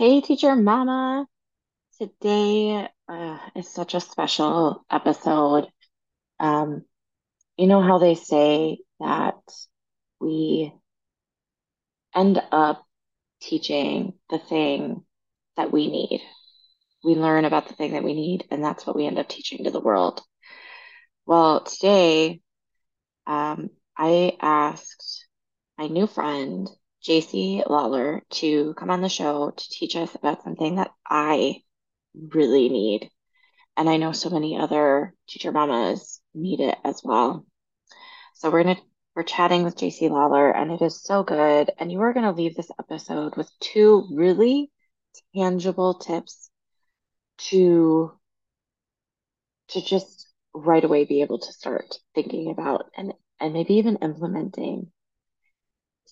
Hey, teacher mama. Today uh, is such a special episode. Um, you know how they say that we end up teaching the thing that we need. We learn about the thing that we need, and that's what we end up teaching to the world. Well, today, um, I asked my new friend, Jacy Lawler, to come on the show to teach us about something that I really need. And I know so many other teacher mamas need it as well. So we're gonna we're chatting with Jacy Lawler and it is so good. And you are gonna leave this episode with two really tangible tips to to just right away be able to start thinking about and and maybe even implementing.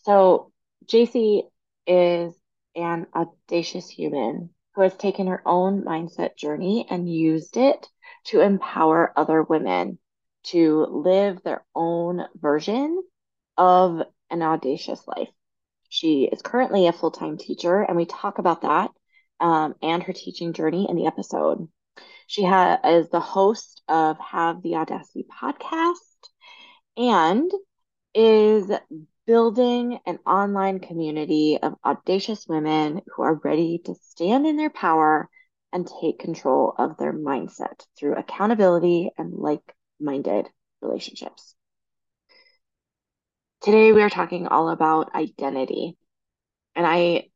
So Jacy is an audacious human who has taken her own mindset journey and used it to empower other women to live their own version of an audacious life. She is currently a full time teacher, and we talk about that um, and her teaching journey in the episode. She ha- is the host of Have the Audacity podcast and is building an online community of audacious women who are ready to stand in their power and take control of their mindset through accountability and like minded relationships. Today, we are talking all about identity. And I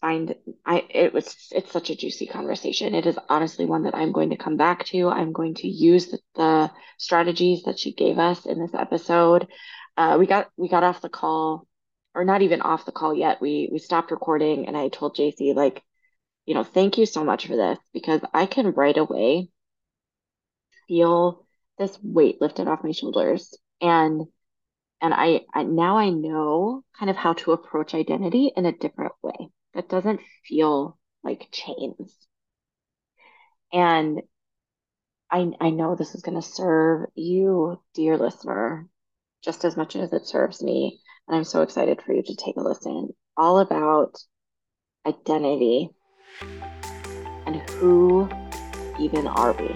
find I it was it's such a juicy conversation. It is honestly one that I'm going to come back to. I'm going to use the, the strategies that she gave us in this episode. Uh, we got we got off the call, or not even off the call yet. We we stopped recording, and I told Jacy like, you know, thank you so much for this because I can right away feel this weight lifted off my shoulders, and and I, I now I know kind of how to approach identity in a different way that doesn't feel like chains. And I, I know this is going to serve you, dear listener, just as much as it serves me. And I'm so excited for you to take a listen. All about identity and who even are we?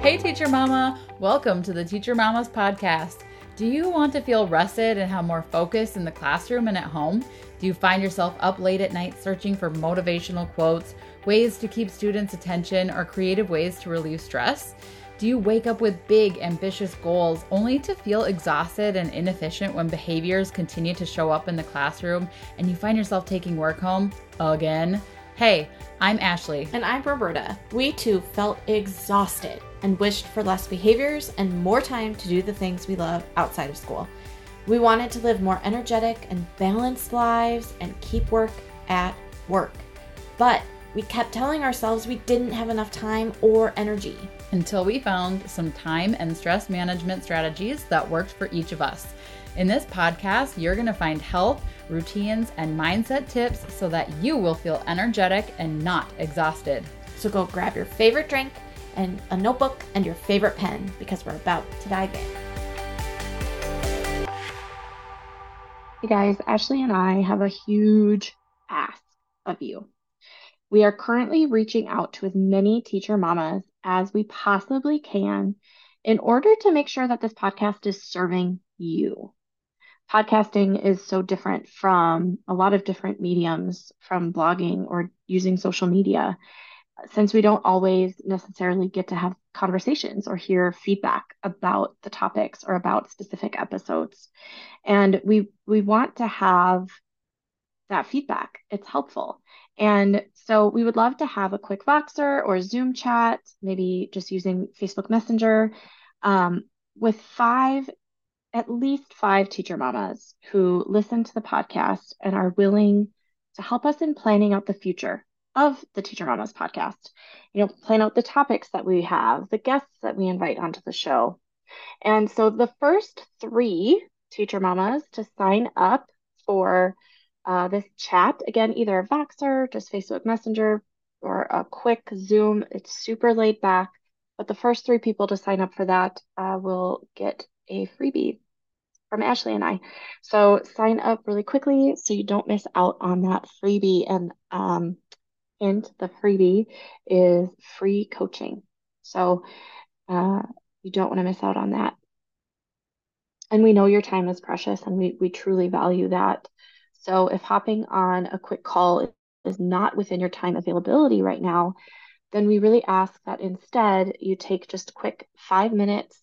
Hey, Teacher Mama! Welcome to the Teacher Mamas podcast. Do you want to feel rested and have more focus in the classroom and at home? Do you find yourself up late at night searching for motivational quotes, ways to keep students' attention, or creative ways to relieve stress? Do you wake up with big, ambitious goals only to feel exhausted and inefficient when behaviors continue to show up in the classroom and you find yourself taking work home again? Hey, I'm Ashley. And I'm Roberta. We too felt exhausted and wished for less behaviors and more time to do the things we love outside of school. We wanted to live more energetic and balanced lives and keep work at work. But we kept telling ourselves we didn't have enough time or energy. Until we found some time and stress management strategies that worked for each of us. In this podcast, you're going to find health, routines, and mindset tips so that you will feel energetic and not exhausted. So go grab your favorite drink and a notebook and your favorite pen because we're about to dive in. Hey guys, Ashley and I have a huge ask of you. We are currently reaching out to as many teacher mamas as we possibly can in order to make sure that this podcast is serving you. Podcasting is so different from a lot of different mediums, from blogging or using social media since we don't always necessarily get to have conversations or hear feedback about the topics or about specific episodes. And we we want to have that feedback. It's helpful. And so we would love to have a quick voxer or zoom chat maybe just using facebook messenger um, with five at least five teacher mamas who listen to the podcast and are willing to help us in planning out the future of the Teacher Mamas podcast. You know, plan out the topics that we have, the guests that we invite onto the show. And so the first three Teacher Mamas to sign up for uh, this chat, again, either a Voxer, just Facebook Messenger, or a quick Zoom. It's super laid back. But the first three people to sign up for that uh, will get a freebie from Ashley and I. So sign up really quickly so you don't miss out on that freebie. And um, hint, the freebie is free coaching. So uh, you don't want to miss out on that. And we know your time is precious and we, we truly value that. So if hopping on a quick call is not within your time availability right now, then we really ask that instead you take just quick five minutes,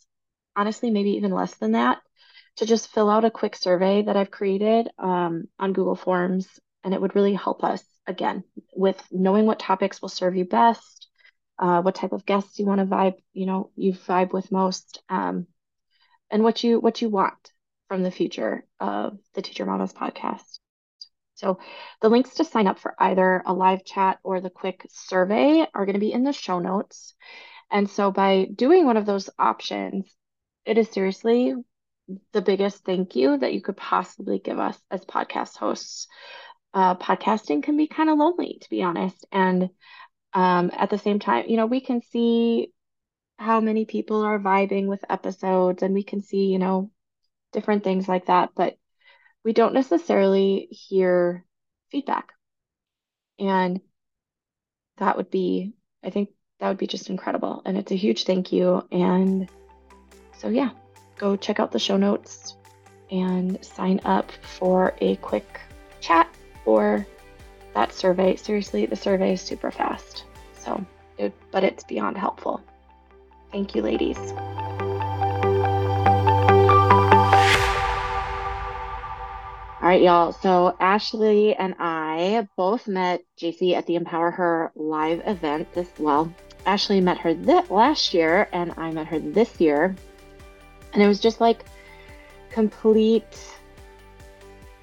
honestly, maybe even less than that, to just fill out a quick survey that I've created um, on Google Forms. And it would really help us, again, with knowing what topics will serve you best, uh, what type of guests you want to vibe, you know, you vibe with most, um, and what you what you want from the future of the Teacher Mamas podcast. So the links to sign up for either a live chat or the quick survey are going to be in the show notes. And so by doing one of those options, it is seriously the biggest thank you that you could possibly give us as podcast hosts. Uh, podcasting can be kind of lonely, to be honest. And um, at the same time, you know, we can see how many people are vibing with episodes and we can see, you know, different things like that. But we don't necessarily hear feedback. And that would be, I think that would be just incredible. And it's a huge thank you. And so, yeah, go check out the show notes and sign up for a quick chat or that survey. Seriously, the survey is super fast. So, it, but it's beyond helpful. Thank you, ladies. All right, y'all. So Ashley and I both met Jacy at the Empower Her live event this well. Ashley met her th- last year and I met her this year. And it was just like complete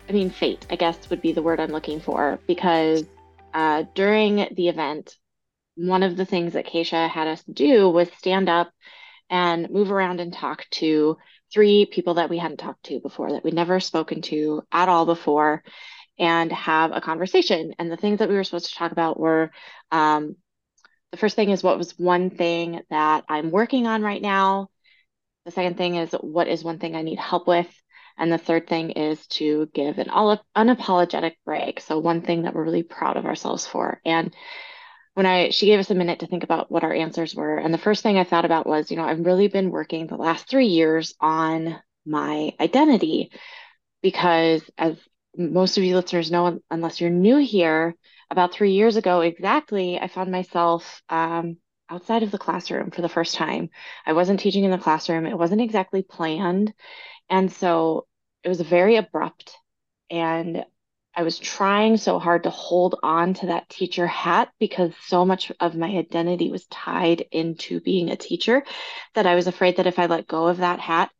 I mean fate, I guess would be the word I'm looking for because uh, during the event, one of the things that Keisha had us do was stand up and move around and talk to three people that we hadn't talked to before, that we'd never spoken to at all before, and have a conversation. And the things that we were supposed to talk about were um, the first thing is what was one thing that I'm working on right now. The second thing is what is one thing I need help with. And the third thing is to give an unapologetic brag. So, one thing that we're really proud of ourselves for. And when I she gave us a minute to think about what our answers were. And the first thing I thought about was, you know, I've really been working the last three years on my identity because as most of you listeners know, unless you're new here, about three years ago exactly, I found myself um, outside of the classroom for the first time. I wasn't teaching in the classroom. It wasn't exactly planned. And so it was very abrupt. And I was trying so hard to hold on to that teacher hat because so much of my identity was tied into being a teacher that I was afraid that if I let go of that hat,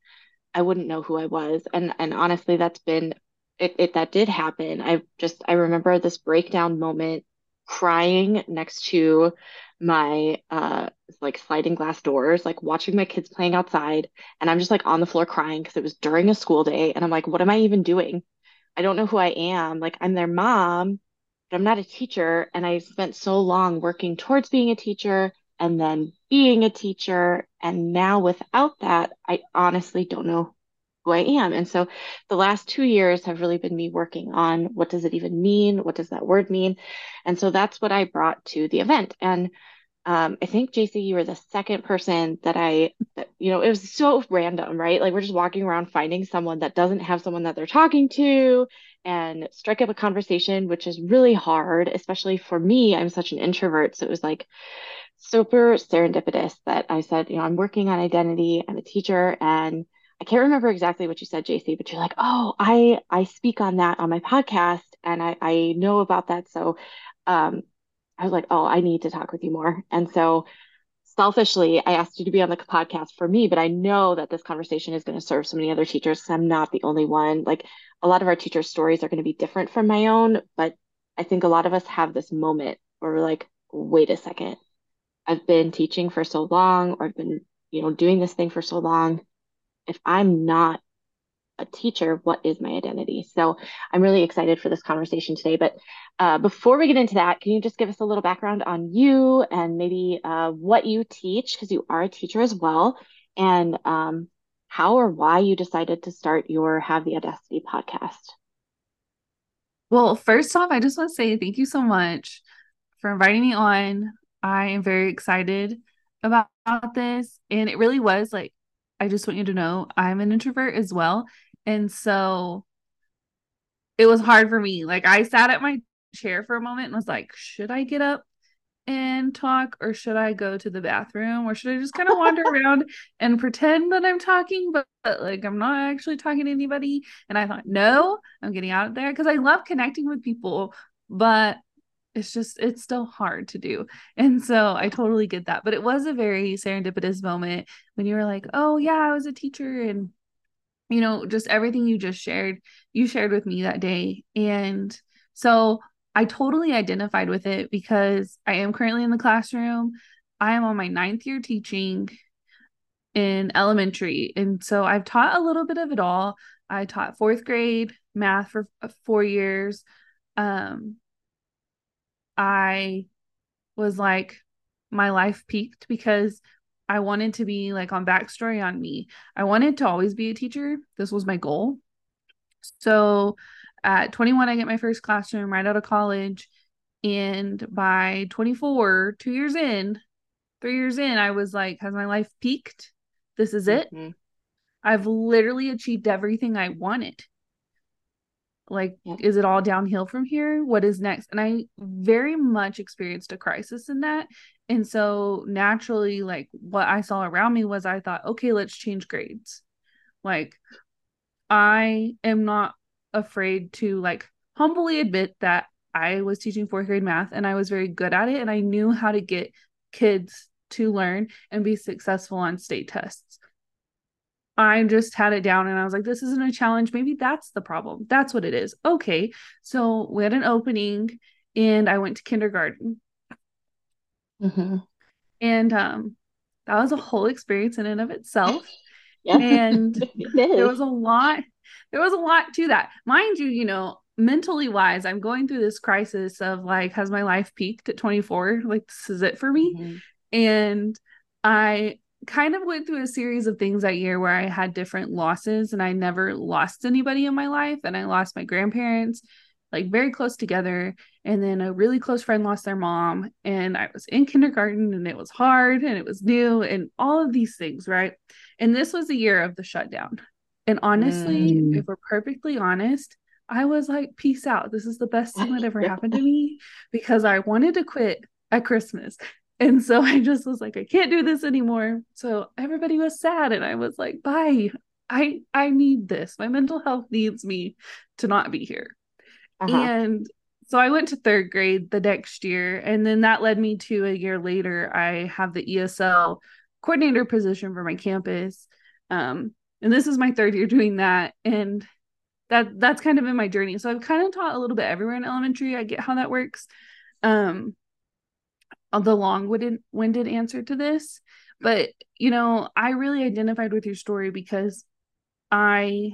I wouldn't know who I was. And and honestly, that's been it, it that did happen. I just I remember this breakdown moment crying next to my uh like sliding glass doors, like watching my kids playing outside, and I'm just like on the floor crying because it was during a school day, and I'm like, what am I even doing? I don't know who I am. Like I'm their mom, but I'm not a teacher. And I spent so long working towards being a teacher and then being a teacher. And now without that, I honestly don't know who I am. And so the last two years have really been me working on what does it even mean? What does that word mean? And so that's what I brought to the event. And um, I think Jacy, you were the second person that I, that, you know, it was so random, right? Like we're just walking around finding someone that doesn't have someone that they're talking to and strike up a conversation, which is really hard, especially for me. I'm such an introvert. So it was like super serendipitous that I said, you know, I'm working on identity. I'm a teacher and I can't remember exactly what you said, Jacy, but you're like, oh, I I speak on that on my podcast and I, I know about that. So um, I was like, oh, I need to talk with you more. And so selfishly, I asked you to be on the podcast for me, but I know that this conversation is going to serve so many other teachers I'm not the only one. Like a lot of our teachers' stories are going to be different from my own, but I think a lot of us have this moment where we're like, wait a second, I've been teaching for so long, or I've been, you know, doing this thing for so long. If I'm not a teacher, what is my identity? So I'm really excited for this conversation today. But uh, before we get into that, can you just give us a little background on you and maybe uh, what you teach, because you are a teacher as well, and um, how or why you decided to start your Have the Audacity podcast. Well, first off, I just want to say thank you so much for inviting me on. I am very excited about, about this. And it really was like, I just want you to know I'm an introvert as well. And so it was hard for me. Like, I sat at my chair for a moment and was like, should I get up and talk or should I go to the bathroom or should I just kind of wander around and pretend that I'm talking but, but, like I'm not actually talking to anybody? And I thought no I'm getting out of there. Because I love connecting with people but it's just it's still hard to do. And so I totally get that. But it was a very serendipitous moment when you were like oh yeah I was a teacher and you know just everything you just shared you shared with me that day and so I totally identified with it because I am currently in the classroom. I am on my ninth year teaching in elementary. And so I've taught a little bit of it all. I taught fourth grade math for four years. Um, I was like, my life peaked because I wanted to be like on backstory on me. I wanted to always be a teacher. This was my goal. So at 21 i get my first classroom right out of college and by 24 two years in three years in i was like has my life peaked this is it mm-hmm. i've literally achieved everything i wanted like yeah. is it all downhill from here what is next and i very much experienced a crisis in that and so naturally like what i saw around me was i thought okay let's change grades like i am not afraid to like humbly admit that I was teaching fourth grade math and I was very good at it and I knew how to get kids to learn and be successful on state tests. I just had it down and I was like, this isn't a challenge. Maybe that's the problem. That's what it is. Okay. So we had an opening and I went to kindergarten. Mm-hmm. And um, that was a whole experience in and of itself. yeah. And there was a lot there was a lot to that. Mind you, you know, mentally wise, I'm going through this crisis of like, has my life peaked at 24? Like, this is it for me. Mm-hmm. And I kind of went through a series of things that year where I had different losses and I never lost anybody in my life. And I lost my grandparents, like very close together. And then a really close friend lost their mom. And I was in kindergarten and it was hard and it was new and all of these things, right? And this was the year of the shutdown. And honestly, mm. if we're perfectly honest, I was like, peace out. This is the best thing that ever happened to me because I wanted to quit at Christmas. And so I just was like, I can't do this anymore. So everybody was sad. And I was like, bye. I I need this. My mental health needs me to not be here. Uh-huh. And so I went to third grade the next year. And then that led me to a year later, I have the ESL coordinator position for my campus. Um, and this is my third year doing that and that that's kind of in my journey so i've kind of taught a little bit everywhere in elementary i get how that works um the long-winded winded answer to this but you know i really identified with your story because i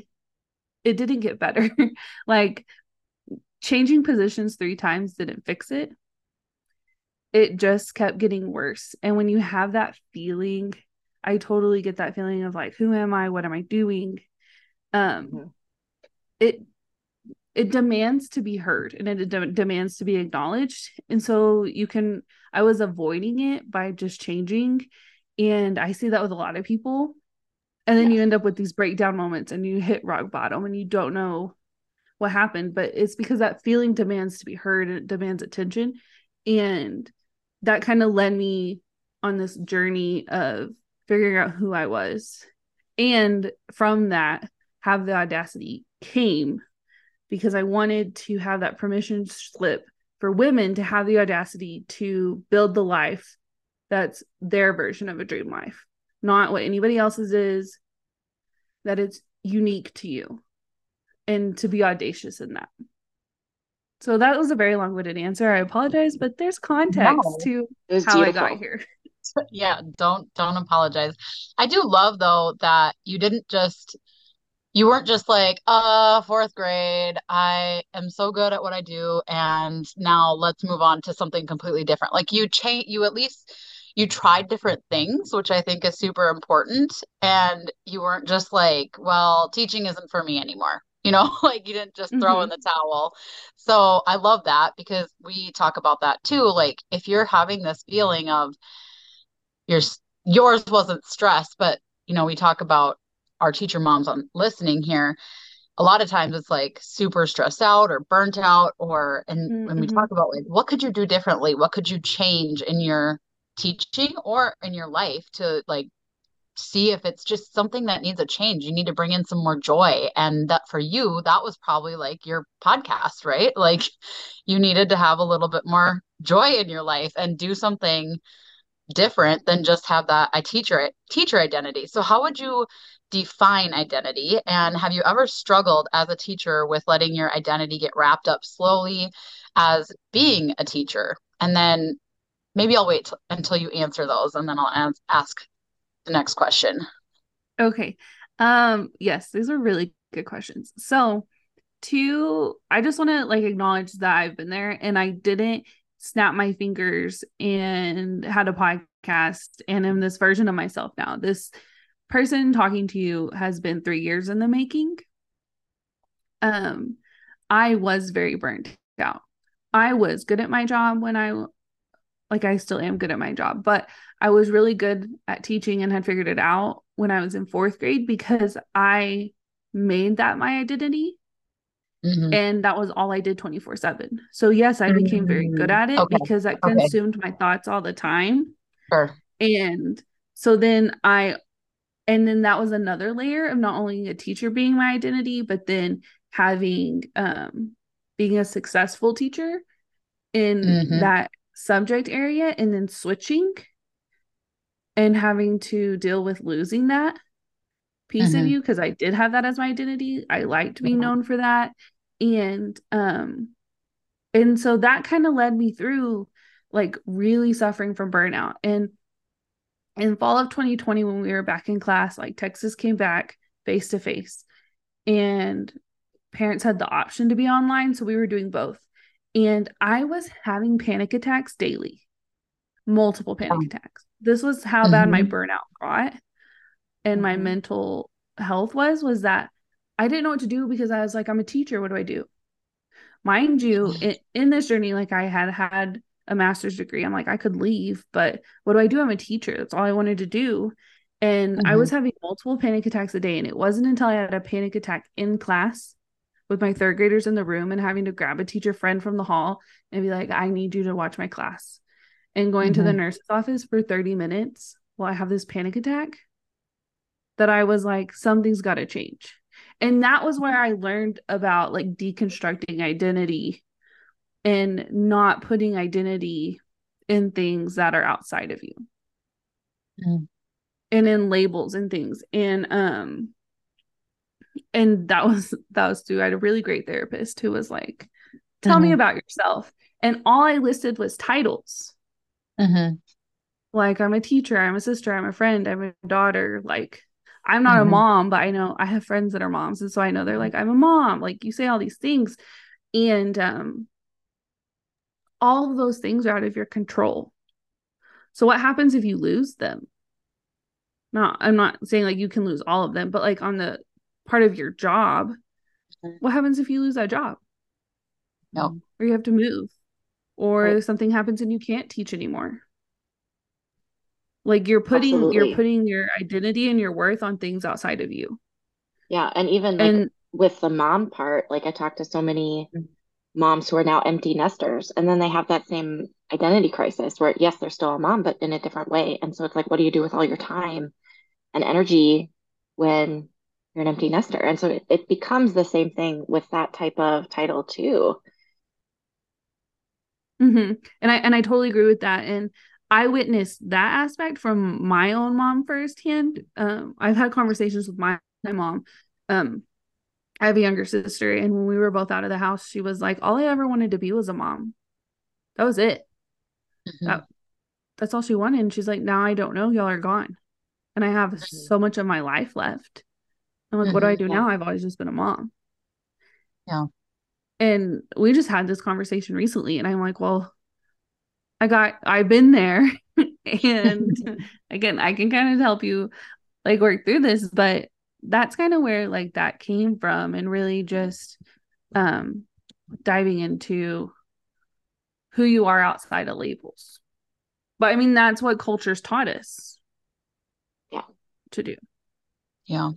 it didn't get better like changing positions three times didn't fix it it just kept getting worse and when you have that feeling I totally get that feeling of like, who am I? What am I doing? Um, mm-hmm. it it demands to be heard and it de- demands to be acknowledged. And so you can, I was avoiding it by just changing. And I see that with a lot of people. And then yeah. you end up with these breakdown moments and you hit rock bottom and you don't know what happened. But it's because that feeling demands to be heard and it demands attention. And that kind of led me on this journey of figuring out who I was. And from that, have the audacity came because I wanted to have that permission slip for women to have the audacity to build the life that's their version of a dream life, not what anybody else's is, that it's unique to you, and to be audacious in that. So that was a very long-winded answer. I apologize, but there's context no, to how beautiful. I got here. yeah, don't don't apologize. I do love though that you didn't just you weren't just like, uh, fourth grade, I am so good at what I do, and now let's move on to something completely different. Like you change, you at least you tried different things, which I think is super important. And you weren't just like, well, teaching isn't for me anymore. You know, like you didn't just throw Mhm. in the towel. So I love that because we talk about that too. Like if you're having this feeling of your yours wasn't stress, but you know, we talk about our teacher moms on listening here a lot of times it's like super stressed out or burnt out or and when we Mm-hmm. talk about like what could you do differently what could you change in your teaching or in your life to like see if it's just something that needs a change you need to bring in some more joy and that for you that was probably like your podcast right like you needed to have a little bit more joy in your life and do something different than just have that I teacher teacher identity. So how would you define identity? And have you ever struggled as a teacher with letting your identity get wrapped up slowly as being a teacher? And then maybe I'll wait t- until you answer those and then I'll ask the next question. Okay. Um, yes, these are really good questions. So, to I just want to like acknowledge that I've been there and I didn't snap my fingers and had a podcast and am this version of myself now. This person talking to you has been 3 years in the making. Um, I was very burnt out. I was good at my job when I like I still am good at my job, but I was really good at teaching and had figured it out when I was in fourth grade because I made that my identity Mhm. and that was all I did 24 7. So, yes, I became very good Mm, at it okay, because that okay. consumed my thoughts all the time. Sure. And so then I, and then that was another layer of not only a teacher being my identity, but then having, um, being a successful teacher in Mhm. that subject area and then switching and having to deal with losing that piece of Mhm. you because I did have that as my identity. I liked being Yeah. known for that. And um and so that kind of led me through like really suffering from burnout. And in fall of 2020 when we were back in class, like Texas came back face to face and parents had the option to be online, so we were doing both. And I was having panic attacks daily. Multiple panic Oh. attacks. This was how bad my Mhm. burnout got and my Mhm. mental health was was that I didn't know what to do because I was like I'm a teacher what do I do mind you in, in this journey like I had had a master's degree I'm like I could leave but what do I do I'm a teacher that's all I wanted to do and I was having multiple panic attacks a day and it wasn't until I had a panic attack in class with my third graders in the room and having to grab a teacher friend from the hall and be like I need you to watch my class and going to the Mhm. nurse's office for 30 minutes while I have this panic attack that I was like, something's got to change. And that was where I learned about like deconstructing identity and not putting identity in things that are outside of you Mm. and in labels and things. And, um, and that was, that was through, I had a really great therapist who was like, tell me Mhm. about yourself. And all I listed was titles. Mhm. Like, I'm a teacher, I'm a sister, I'm a friend, I'm a daughter. Like, I'm not a Mhm. mom, but I know I have friends that are moms. And so I know they're like, I'm a mom. Like, you say all these things. And um, all of those things are out of your control. So, what happens if you lose them? No, I'm not saying like you can lose all of them, but like on the part of your job, Mhm. what happens if you lose that job? No. Or you have to move, or Right. something happens and you can't teach anymore. Like you're putting you're putting your identity and your worth on things outside of you. Yeah, and even like And with the mom part, like I talked to so many Mm. moms who are now empty nesters, and then they have that same identity crisis where, yes, they're still a mom, but in a different way. And so it's like, what do you do with all your time and energy when you're an empty nester? And so it, it becomes the same thing with that type of title too. Mhm. And I and I totally agree with that. And I witnessed that aspect from my own mom firsthand. Um, I've had conversations with my, my mom. Um, I have a younger sister, and when we were both out of the house, she was like, "All I ever wanted to be was a mom. That was it. Mhm. That that's all she wanted." And she's like, "Now I don't know. Y'all are gone, and I have Mhm. so much of my life left. I'm like, what do I Mhm. do Yeah. now? I've always just been a mom." Yeah. And we just had this conversation recently, and I'm like, well, I got, I've been there. and again, I can kind of help you like work through this, but that's kind of where like that came from and really just um diving into who you are outside of labels. But I mean that's what culture's taught us. Yeah. To do. Yeah.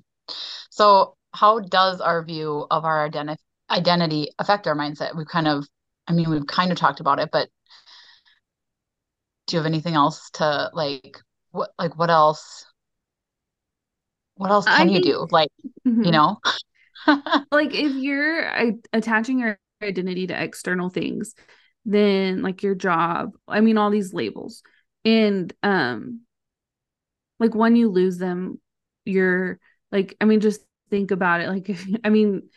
So how does our view of our identi- identity affect our mindset? We've kind of I mean we've kind of talked about it, but do you have anything else to like what like what else what else can I you think, do? Like, mm-hmm. you know, like if you're uh, attaching your identity to external things, then like your job, I mean, all these labels, and um, like when you lose them, you're like, I mean, just think about it. Like, I mean,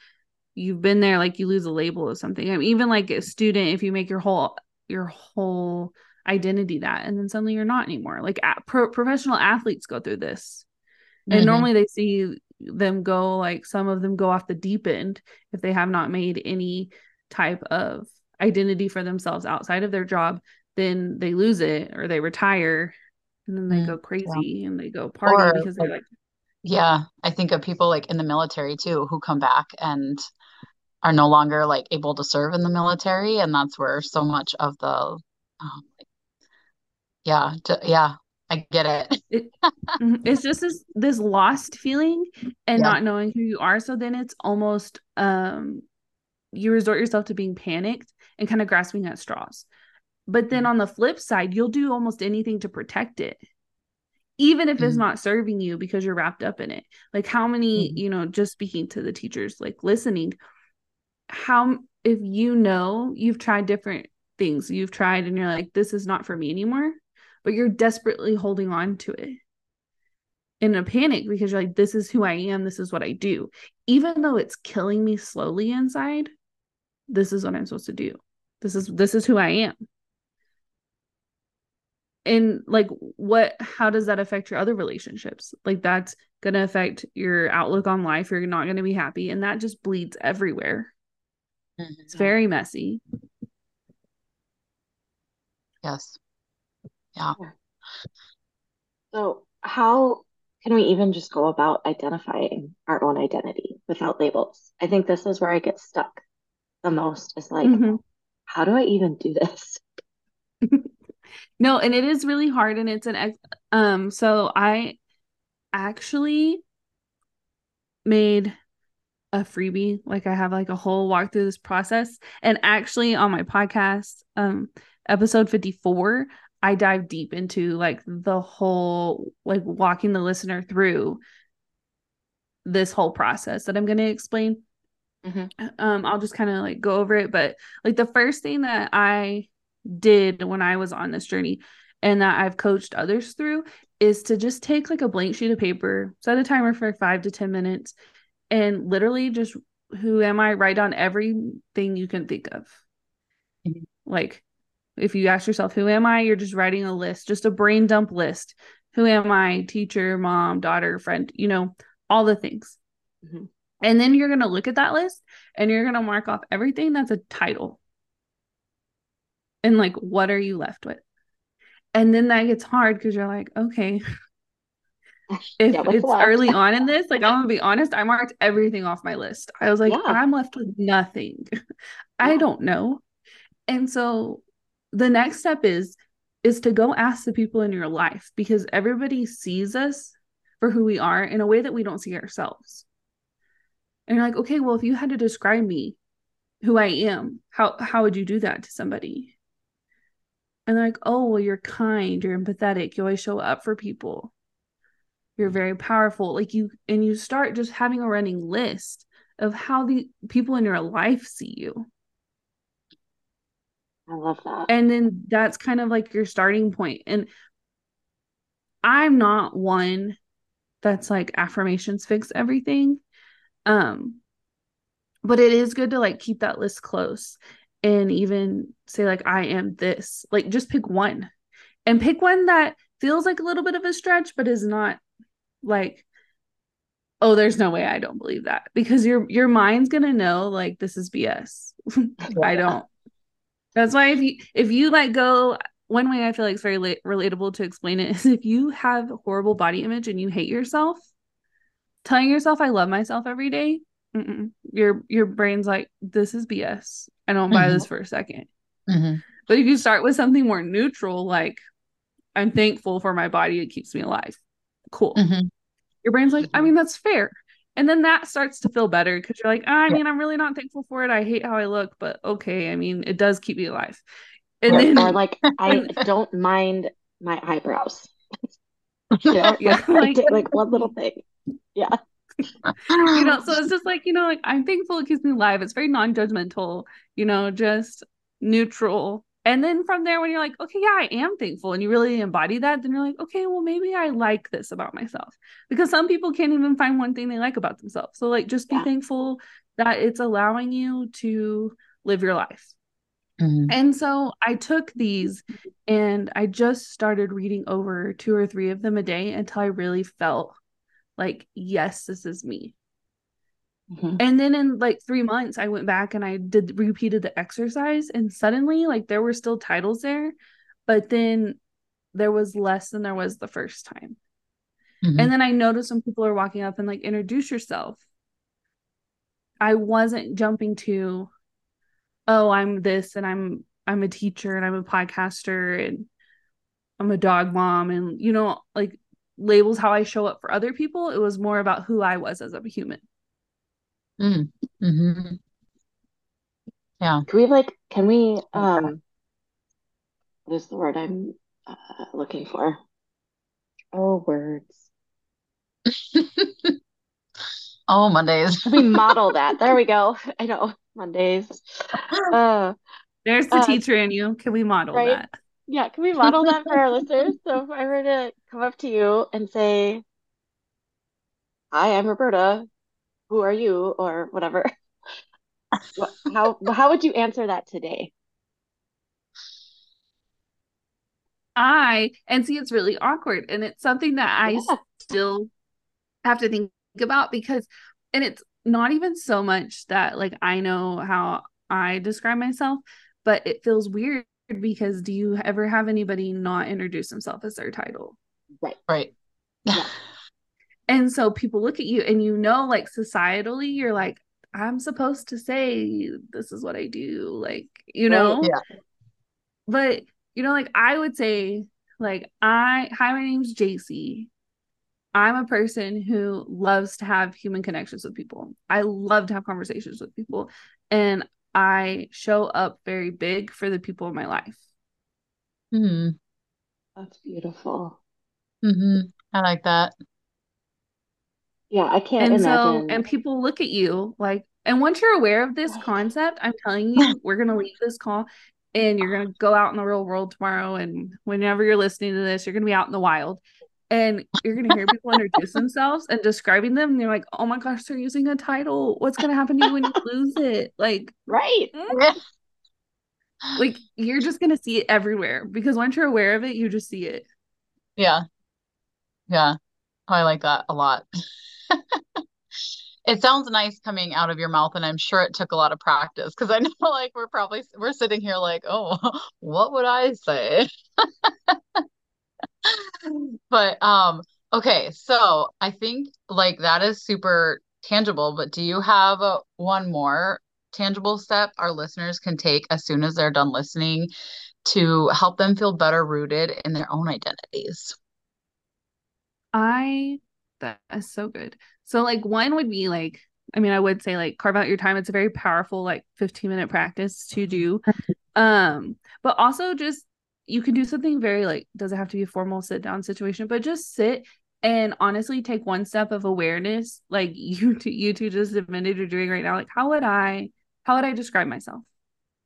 you've been there, like you lose a label or something. I mean, even like a student, if you make your whole your whole identity that, and then suddenly you're not anymore. Like a- pro- professional athletes go through this and mm-hmm. normally they see them go like some of them go off the deep end if they have not made any type of identity for themselves outside of their job then they lose it or they retire and then they mm, go crazy yeah. and they go party or, because they're like yeah i think of people like in the military too who come back and are no longer like able to serve in the military and that's where so much of the um, yeah to, yeah I get it. it mm-hmm, it's just this this lost feeling and yeah. not knowing who you are. So then it's almost um you resort yourself to being panicked and kind of grasping at straws. But then mm-hmm. on the flip side, you'll do almost anything to protect it. Even if mm-hmm. it's not serving you because you're wrapped up in it. Like how many, mm-hmm. you know, just speaking to the teachers, like listening, how if you know you've tried different things, you've tried and you're like, this is not for me anymore but you're desperately holding on to it in a panic because you're like, this is who I am, this is what I do. Even though it's killing me slowly inside, this is what I'm supposed to do. This is this is who I am. And like what how does that affect your other relationships? Like that's gonna affect your outlook on life. You're not gonna be happy. And that just bleeds everywhere. Mm-hmm. It's very messy. Yes. Yeah. So, how can we even just go about identifying our own identity without labels? I think this is where I get stuck the most is like, mm-hmm. how do I even do this? No, and it is really hard and it's an ex- um so I actually made a freebie like I have like a whole walk through this process and actually on my podcast um episode 54 I dive deep into like the whole like walking the listener through this whole process that I'm going to explain. Mm-hmm. Um, I'll just kind of like go over it, but like the first thing that I did when I was on this journey and that I've coached others through is to just take like a blank sheet of paper, set a timer for five to 10 minutes, and literally just who am I? Write down everything you can think of. Mm-hmm. Like if you ask yourself, who am I? You're just writing a list, just a brain dump list. Who am I? Teacher, mom, daughter, friend, you know, all the things. Mm-hmm. And then you're going to look at that list and you're going to mark off everything that's a title. And like, what are you left with? And then that gets hard because you're like, okay, if yeah, it's left? early on in this, like I'm gonna be honest, I marked everything off my list. I was like, yeah. I'm left with nothing. Yeah. I don't know. And so the next step is is to go ask the people in your life because everybody sees us for who we are in a way that we don't see ourselves. And you're like, okay, well, if you had to describe me, who I am, how how would you do that to somebody? And they're like, oh, well, you're kind, you're empathetic, you always show up for people. You're very powerful. Like you and you start just having a running list of how the people in your life see you. I love that. And then that's kind of like your starting point. And I'm not one that's like affirmations fix everything. Um but it is good to like keep that list close and even say like I am this. Like just pick one. And pick one that feels like a little bit of a stretch but is not like oh there's no way I don't believe that because your your mind's going to know like this is BS. I don't that's why if you if you like go one way I feel like it's very la- relatable to explain it is if you have horrible body image and you hate yourself, telling yourself I love myself every day, your your brain's like this is BS. I don't buy mm-hmm. this for a 2nd mm-hmm. But if you start with something more neutral, like I'm thankful for my body, it keeps me alive. Cool. Mm-hmm. Your brain's like, I mean, that's fair. And then that starts to feel better because you're like, oh, I yeah. mean, I'm really not thankful for it. I hate how I look, but okay. I mean, it does keep me alive. And then, or like, I don't mind my eyebrows. yeah, yeah. Like, like one little thing. Yeah. You know, so it's just like, you know, like I'm thankful it keeps me alive. It's very non judgmental, you know, just neutral and then from there, when you're like, okay, yeah, I am thankful, and you really embody that, then you're like, okay, well, maybe I like this about myself. Because some people can't even find one thing they like about themselves. So, like, just be yeah. thankful that it's allowing you to live your life. Mm-hmm. And so I took these and I just started reading over two or three of them a day until I really felt like, yes, this is me. Mm-hmm. And then in like three months, I went back and I did repeated the exercise, and suddenly, like, there were still titles there, but then there was less than there was the first time. Mm-hmm. And then I noticed when people are walking up and like, introduce yourself, I wasn't jumping to, oh, I'm this and I'm I'm a teacher and I'm a podcaster and I'm a dog mom and you know like labels how I show up for other people. It was more about who I was as a human. Mm. hmm Yeah. Can we like, can we, um, what is the word I'm uh, looking for? Oh, words. oh, Mondays. we model that? There we go. I know. Mondays. Uh, There's the uh, teacher in you. Can we model right? that? Yeah, can we model that for our listeners? So if I were to come up to you and say, Hi, I'm Roberta who are you or whatever how how would you answer that today i and see it's really awkward and it's something that i yeah. still have to think about because and it's not even so much that like i know how i describe myself but it feels weird because do you ever have anybody not introduce themselves as their title right right yeah. And so people look at you and you know, like societally, you're like, I'm supposed to say this is what I do. Like, you know? Yeah. But, you know, like I would say, like, I, hi, my name's Jacy. I'm a person who loves to have human connections with people. I love to have conversations with people. And I show up very big for the people in my life. Hmm. That's beautiful. Mm-hmm. I like that. Yeah, I can't and imagine. so and people look at you like and once you're aware of this concept, I'm telling you, we're gonna leave this call and you're gonna go out in the real world tomorrow. And whenever you're listening to this, you're gonna be out in the wild and you're gonna hear people introduce themselves and describing them. And you're like, oh my gosh, they're using a title. What's gonna happen to you when you lose it? Like, right. Mm? like you're just gonna see it everywhere because once you're aware of it, you just see it. Yeah. Yeah. I like that a lot. it sounds nice coming out of your mouth and i'm sure it took a lot of practice because i know like we're probably we're sitting here like oh what would i say but um okay so i think like that is super tangible but do you have a, one more tangible step our listeners can take as soon as they're done listening to help them feel better rooted in their own identities i that is so good. So like one would be like I mean I would say like carve out your time. It's a very powerful like 15 minute practice to do. Um but also just you can do something very like doesn't have to be a formal sit down situation, but just sit and honestly take one step of awareness like you two, you two just admitted you're doing right now like how would I how would I describe myself?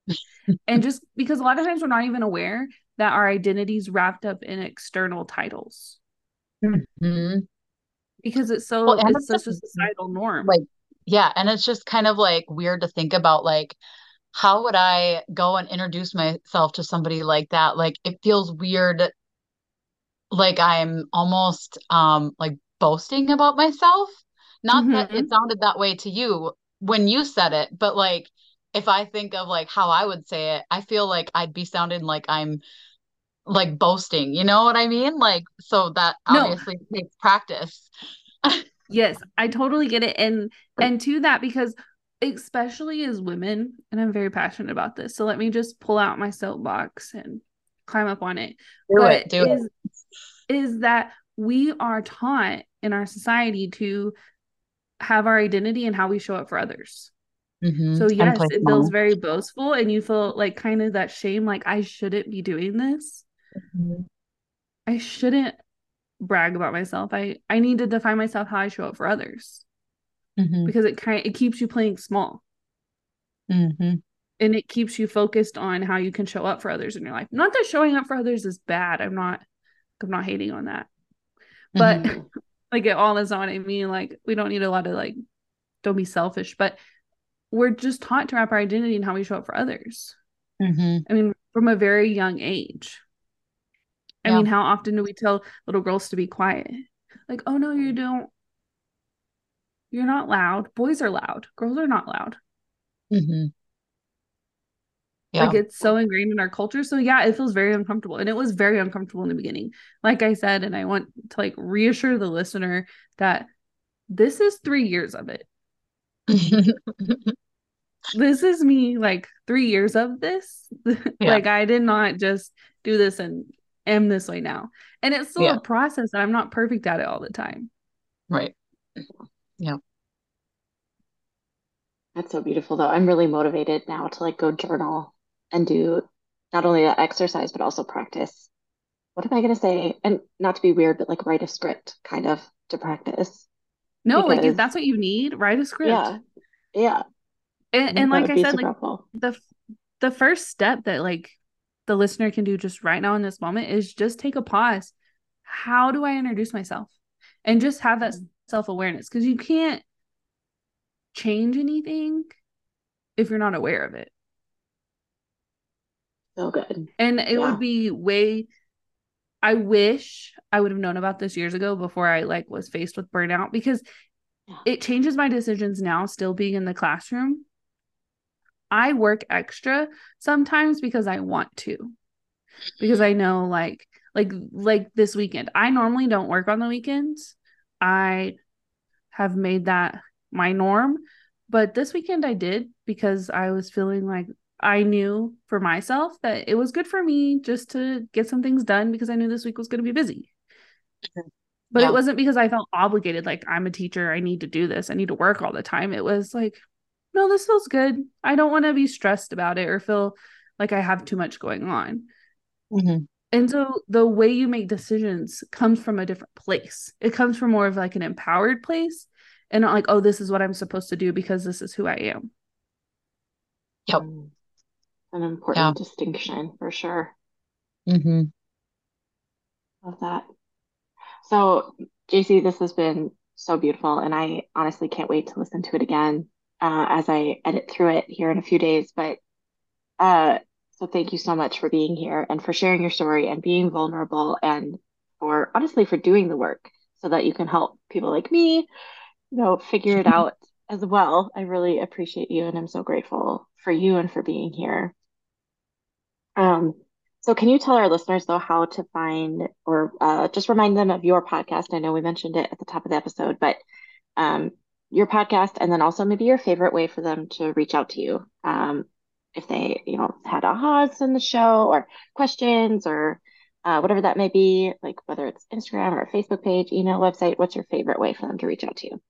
and just because a lot of times we're not even aware that our identities wrapped up in external titles. Mm-hmm because it's so well, it's such a societal norm like yeah and it's just kind of like weird to think about like how would i go and introduce myself to somebody like that like it feels weird like i'm almost um like boasting about myself not mm-hmm. that it sounded that way to you when you said it but like if i think of like how i would say it i feel like i'd be sounding like i'm like boasting. You know what I mean? Like, so that No. obviously takes practice. Yes, I totally get it. And and to that because especially as women, and I'm very passionate about this. So let me just pull out my soapbox and climb up on it. Do but it. Do it. is, is that we are taught in our society to have our identity and how we show up for others. Mhm. So yes, it feels very boastful and you feel like kind of that shame like I shouldn't be doing this. Mhm. I shouldn't brag about myself. I I need to define myself how I show up for others Mhm. because it kind it keeps you playing small Mhm. and it keeps you focused on how you can show up for others in your life. Not that showing up for others is bad. I'm not I'm not hating on that. But Mhm. like it all is on I mean. Like we don't need a lot of like don't be selfish, but we're just taught to wrap our identity in how we show up for others. Mhm. I mean, from a very young age. I Yeah. mean, how often do we tell little girls to be quiet? Like, oh no, you don't. You're not loud. Boys are loud. Girls are not loud. Mhm. Yeah. Like it's so ingrained in our culture. So yeah, it feels very uncomfortable. And it was very uncomfortable in the beginning. Like I said, and I want to like reassure the listener that this is three years of it. This is me like three years of this. like I did not just do this and am this way now. And it's still Yeah. a process and I'm not perfect at it all the time. Right. That's so beautiful, though. I'm really motivated now to like go journal and do not only that exercise, but also practice. What am I going to say? And not to be weird, but like write a script kind of to practice. No, like if that's what you need, write a script. Yeah. Yeah. And, and like I said, super like helpful. the the first step that like the listener can do just right now in this moment is just take a pause. How do I introduce myself? And just have that mm. Mhm. self-awareness because you can't change anything if you're not aware of it. So good. And it Yeah. would be way I wish I would have known about this years ago before I like was faced with burnout because Yeah. it changes my decisions now still being in the classroom. I work extra sometimes because I want to. Because I know like like like this weekend. I normally don't work on the weekends. I have made that my norm, but this weekend I did because I was feeling like I knew for myself that it was good for me just to get some things done because I knew this week was going to be busy. But Yeah. it wasn't because I felt obligated, like I'm a teacher, I need to do this, I need to work all the time. It was like, no, this feels good. I don't want to be stressed about it or feel like I have too much going on. Mhm. And so the way you make decisions comes from a different place. It comes from more of like an empowered place and not like, oh, this is what I'm supposed to do because this is who I am. Yep. Mm. An important distinction for sure. mm-hmm Love that. So, Jacy, this has been so beautiful, and I honestly can't wait to listen to it again uh, as I edit through it here in a few days. But uh, so thank you so much for being here and for sharing your story and being vulnerable and for honestly for doing the work so that you can help people like me, you know, figure it out as well. I really appreciate you, and I'm so grateful for you and for being here. Um, so can you tell our listeners though how to find or uh, just remind them of your podcast? I know we mentioned it at the top of the episode, but um, your podcast and then also maybe your favorite way for them to reach out to you. Um, if they, you know, had ahas in the show or questions or uh, whatever that may be, like whether it's Instagram or Facebook page, email, website, what's your favorite way for them to reach out to you?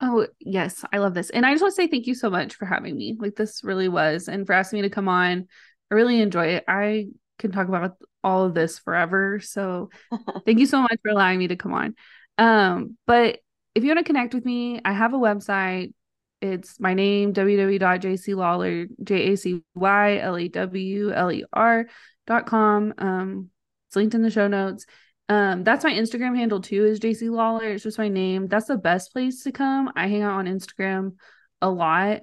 Oh, yes, I love this. And I just want to say thank you so much for having me. Like this really was and for asking me to come on. I really enjoy it. I can talk about all of this forever. So thank you so much for allowing me to come on. Um, but if you want to connect with me, I have a website. It's my name, www.jacylawler, J-A-C-Y-L-A-W-L-E-R dot com. Um, it's linked in the show notes. Um, that's my Instagram handle too, is Jacy Lawler. It's just my name. That's the best place to come. I hang out on Instagram a lot.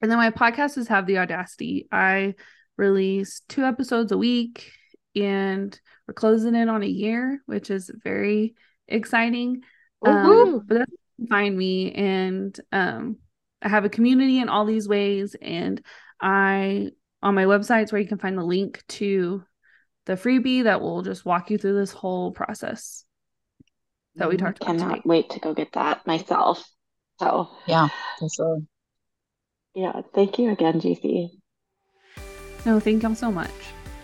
And then my podcast is Have the Audacity. I release two episodes a week and we're closing in on a year, which is very exciting. Um, but that's where you can find me and um I have a community in all these ways and I on my websites where you can find the link to the freebie that will just walk you through this whole process that we I talked about cannot today. wait to go get that myself. So, Yeah, for sure. yeah, thank you again, Jacy. No, thank you so much.